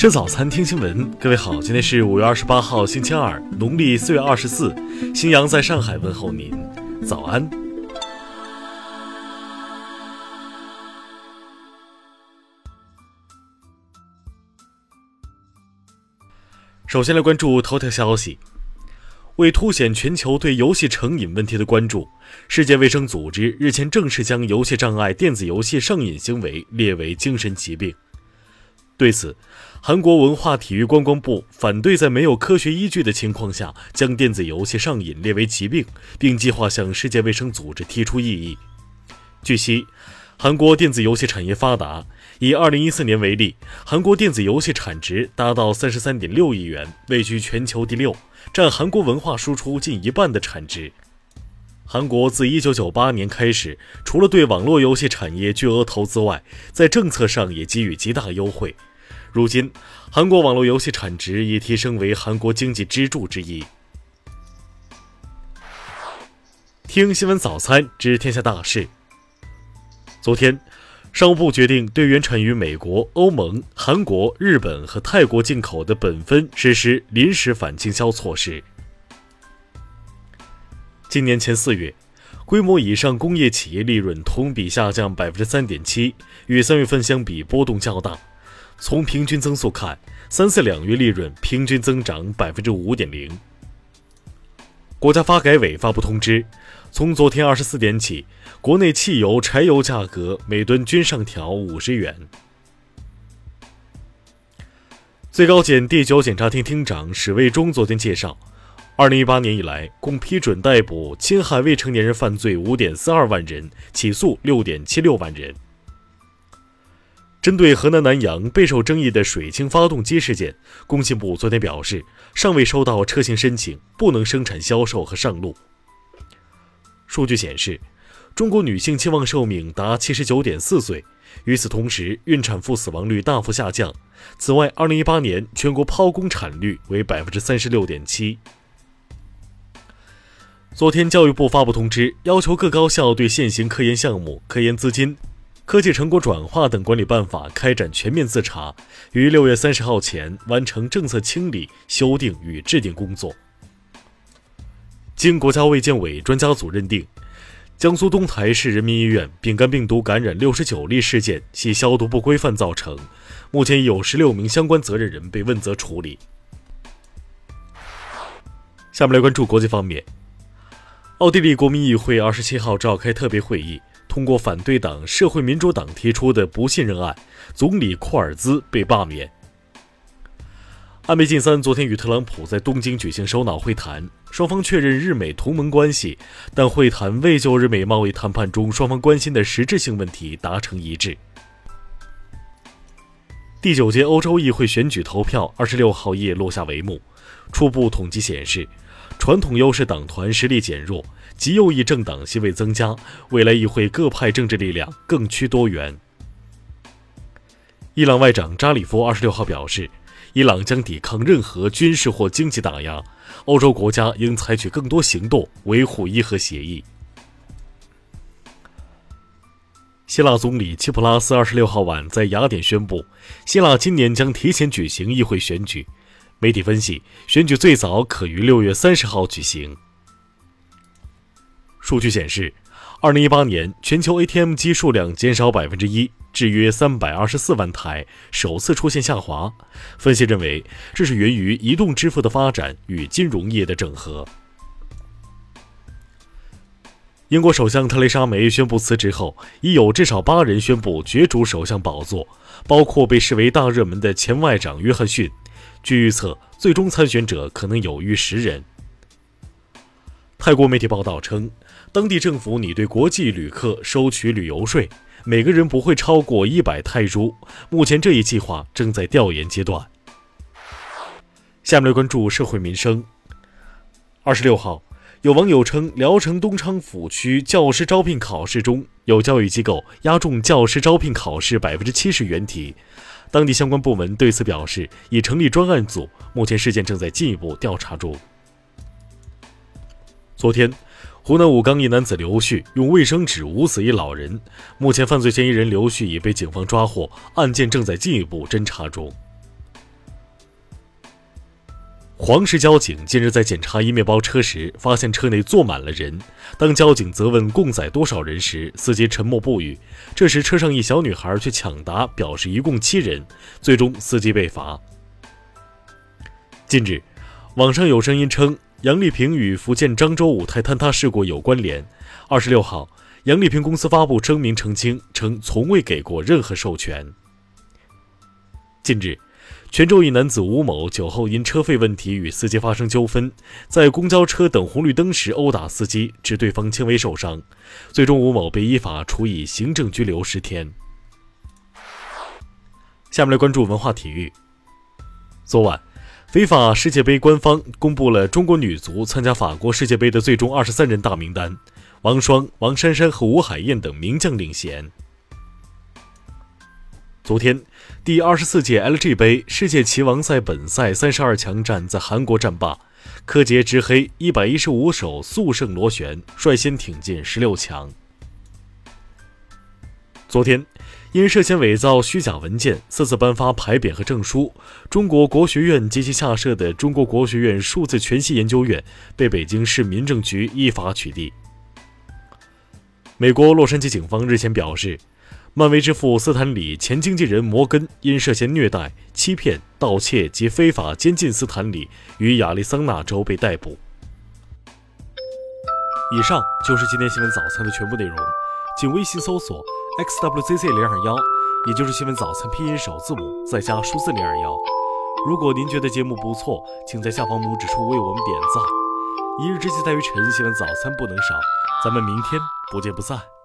吃早餐，听新闻。各位好，今天是五月二十八号，星期二，农历四月二十四。新阳在上海问候您，早安。首先来关注头条消息。为凸显全球对游戏成瘾问题的关注，世界卫生组织日前正式将游戏障碍、电子游戏上瘾行为列为精神疾病。对此，韩国文化体育观光部反对在没有科学依据的情况下将电子游戏上瘾列为疾病，并计划向世界卫生组织提出异议。据悉，韩国电子游戏产业发达，以2014年为例，韩国电子游戏产值达到33.6亿元，位居全球第六。占韩国文化输出近一半的产值。韩国自1998年开始，除了对网络游戏产业巨额投资外，在政策上也给予极大优惠。如今，韩国网络游戏产值已提升为韩国经济支柱之一。听新闻早餐知天下大事。昨天。商务部决定对原产于美国、欧盟、韩国、日本和泰国进口的苯酚实施临时反倾销措施。今年前四月，规模以上工业企业利润同比下降百分之三点七，与三月份相比波动较大。从平均增速看，三四两月利润平均增长百分之五点零。国家发改委发布通知。从昨天二十四点起，国内汽油、柴油价格每吨均上调五十元。最高检第九检察厅厅长史卫忠昨天介绍，二零一八年以来，共批准逮捕侵害未成年人犯罪五点四二万人，起诉六点七六万人。针对河南南阳备受争议的水氢发动机事件，工信部昨天表示，尚未收到车型申请，不能生产、销售和上路。数据显示，中国女性期望寿命达七十九点四岁。与此同时，孕产妇死亡率大幅下降。此外，二零一八年全国剖宫产率为百分之三十六点七。昨天，教育部发布通知，要求各高校对现行科研项目、科研资金、科技成果转化等管理办法开展全面自查，于六月三十号前完成政策清理、修订与制定工作。经国家卫健委专家组认定，江苏东台市人民医院丙肝病毒感染六十九例事件系消毒不规范造成，目前已有十六名相关责任人被问责处理。下面来关注国际方面，奥地利国民议会二十七号召开特别会议，通过反对党社会民主党提出的不信任案，总理库尔兹被罢免。安倍晋三昨天与特朗普在东京举行首脑会谈，双方确认日美同盟关系，但会谈未就日美贸易谈判中双方关心的实质性问题达成一致。第九届欧洲议会选举投票二十六号夜落下帷幕，初步统计显示，传统优势党团实力减弱，极右翼政党席位增加，未来议会各派政治力量更趋多元。伊朗外长扎里夫二十六号表示。伊朗将抵抗任何军事或经济打压，欧洲国家应采取更多行动维护伊核协议。希腊总理齐普拉斯二十六号晚在雅典宣布，希腊今年将提前举行议会选举。媒体分析，选举最早可于六月三十号举行。数据显示，二零一八年全球 ATM 机数量减少百分之一。至约三百二十四万台，首次出现下滑。分析认为，这是源于移动支付的发展与金融业的整合。英国首相特蕾莎梅宣布辞职后，已有至少八人宣布角逐首相宝座，包括被视为大热门的前外长约翰逊。据预测，最终参选者可能有逾十人。泰国媒体报道称，当地政府拟对国际旅客收取旅游税。每个人不会超过一百泰铢。目前这一计划正在调研阶段。下面来关注社会民生。二十六号，有网友称聊城东昌府区教师招聘考试中有教育机构押中教师招聘考试百分之七十原题。当地相关部门对此表示，已成立专案组，目前事件正在进一步调查中。昨天。湖南武冈一男子刘旭用卫生纸捂死一老人，目前犯罪嫌疑人刘旭已被警方抓获，案件正在进一步侦查中。黄石交警近日在检查一面包车时，发现车内坐满了人。当交警责问共载多少人时，司机沉默不语。这时，车上一小女孩却抢答，表示一共七人。最终，司机被罚。近日，网上有声音称杨丽萍与福建漳州舞台坍塌事故有关联。二十六号，杨丽萍公司发布声明澄清，称从未给过任何授权。近日。泉州一男子吴某酒后因车费问题与司机发生纠纷，在公交车等红绿灯时殴打司机，致对方轻微受伤。最终，吴某被依法处以行政拘留十天。下面来关注文化体育。昨晚，非法世界杯官方公布了中国女足参加法国世界杯的最终二十三人大名单，王霜、王珊珊和吴海燕等名将领衔。昨天，第二十四届 LG 杯世界棋王赛本赛三十二强战在韩国战罢，柯洁执黑一百一十五手速胜螺旋，率先挺进十六强。昨天，因涉嫌伪造虚假文件，私自颁发牌匾和证书，中国国学院及其下设的中国国学院数字全息研究院被北京市民政局依法取缔。美国洛杉矶警方日前表示。漫威之父斯坦李前经纪人摩根因涉嫌虐待、欺骗、盗窃及非法监禁斯坦李于亚利桑那州被逮捕。以上就是今天新闻早餐的全部内容，请微信搜索 xwzc 零二幺，也就是新闻早餐拼音首字母再加数字零二幺。如果您觉得节目不错，请在下方拇指处为我们点赞。一日之计在于晨，新闻早餐不能少，咱们明天不见不散。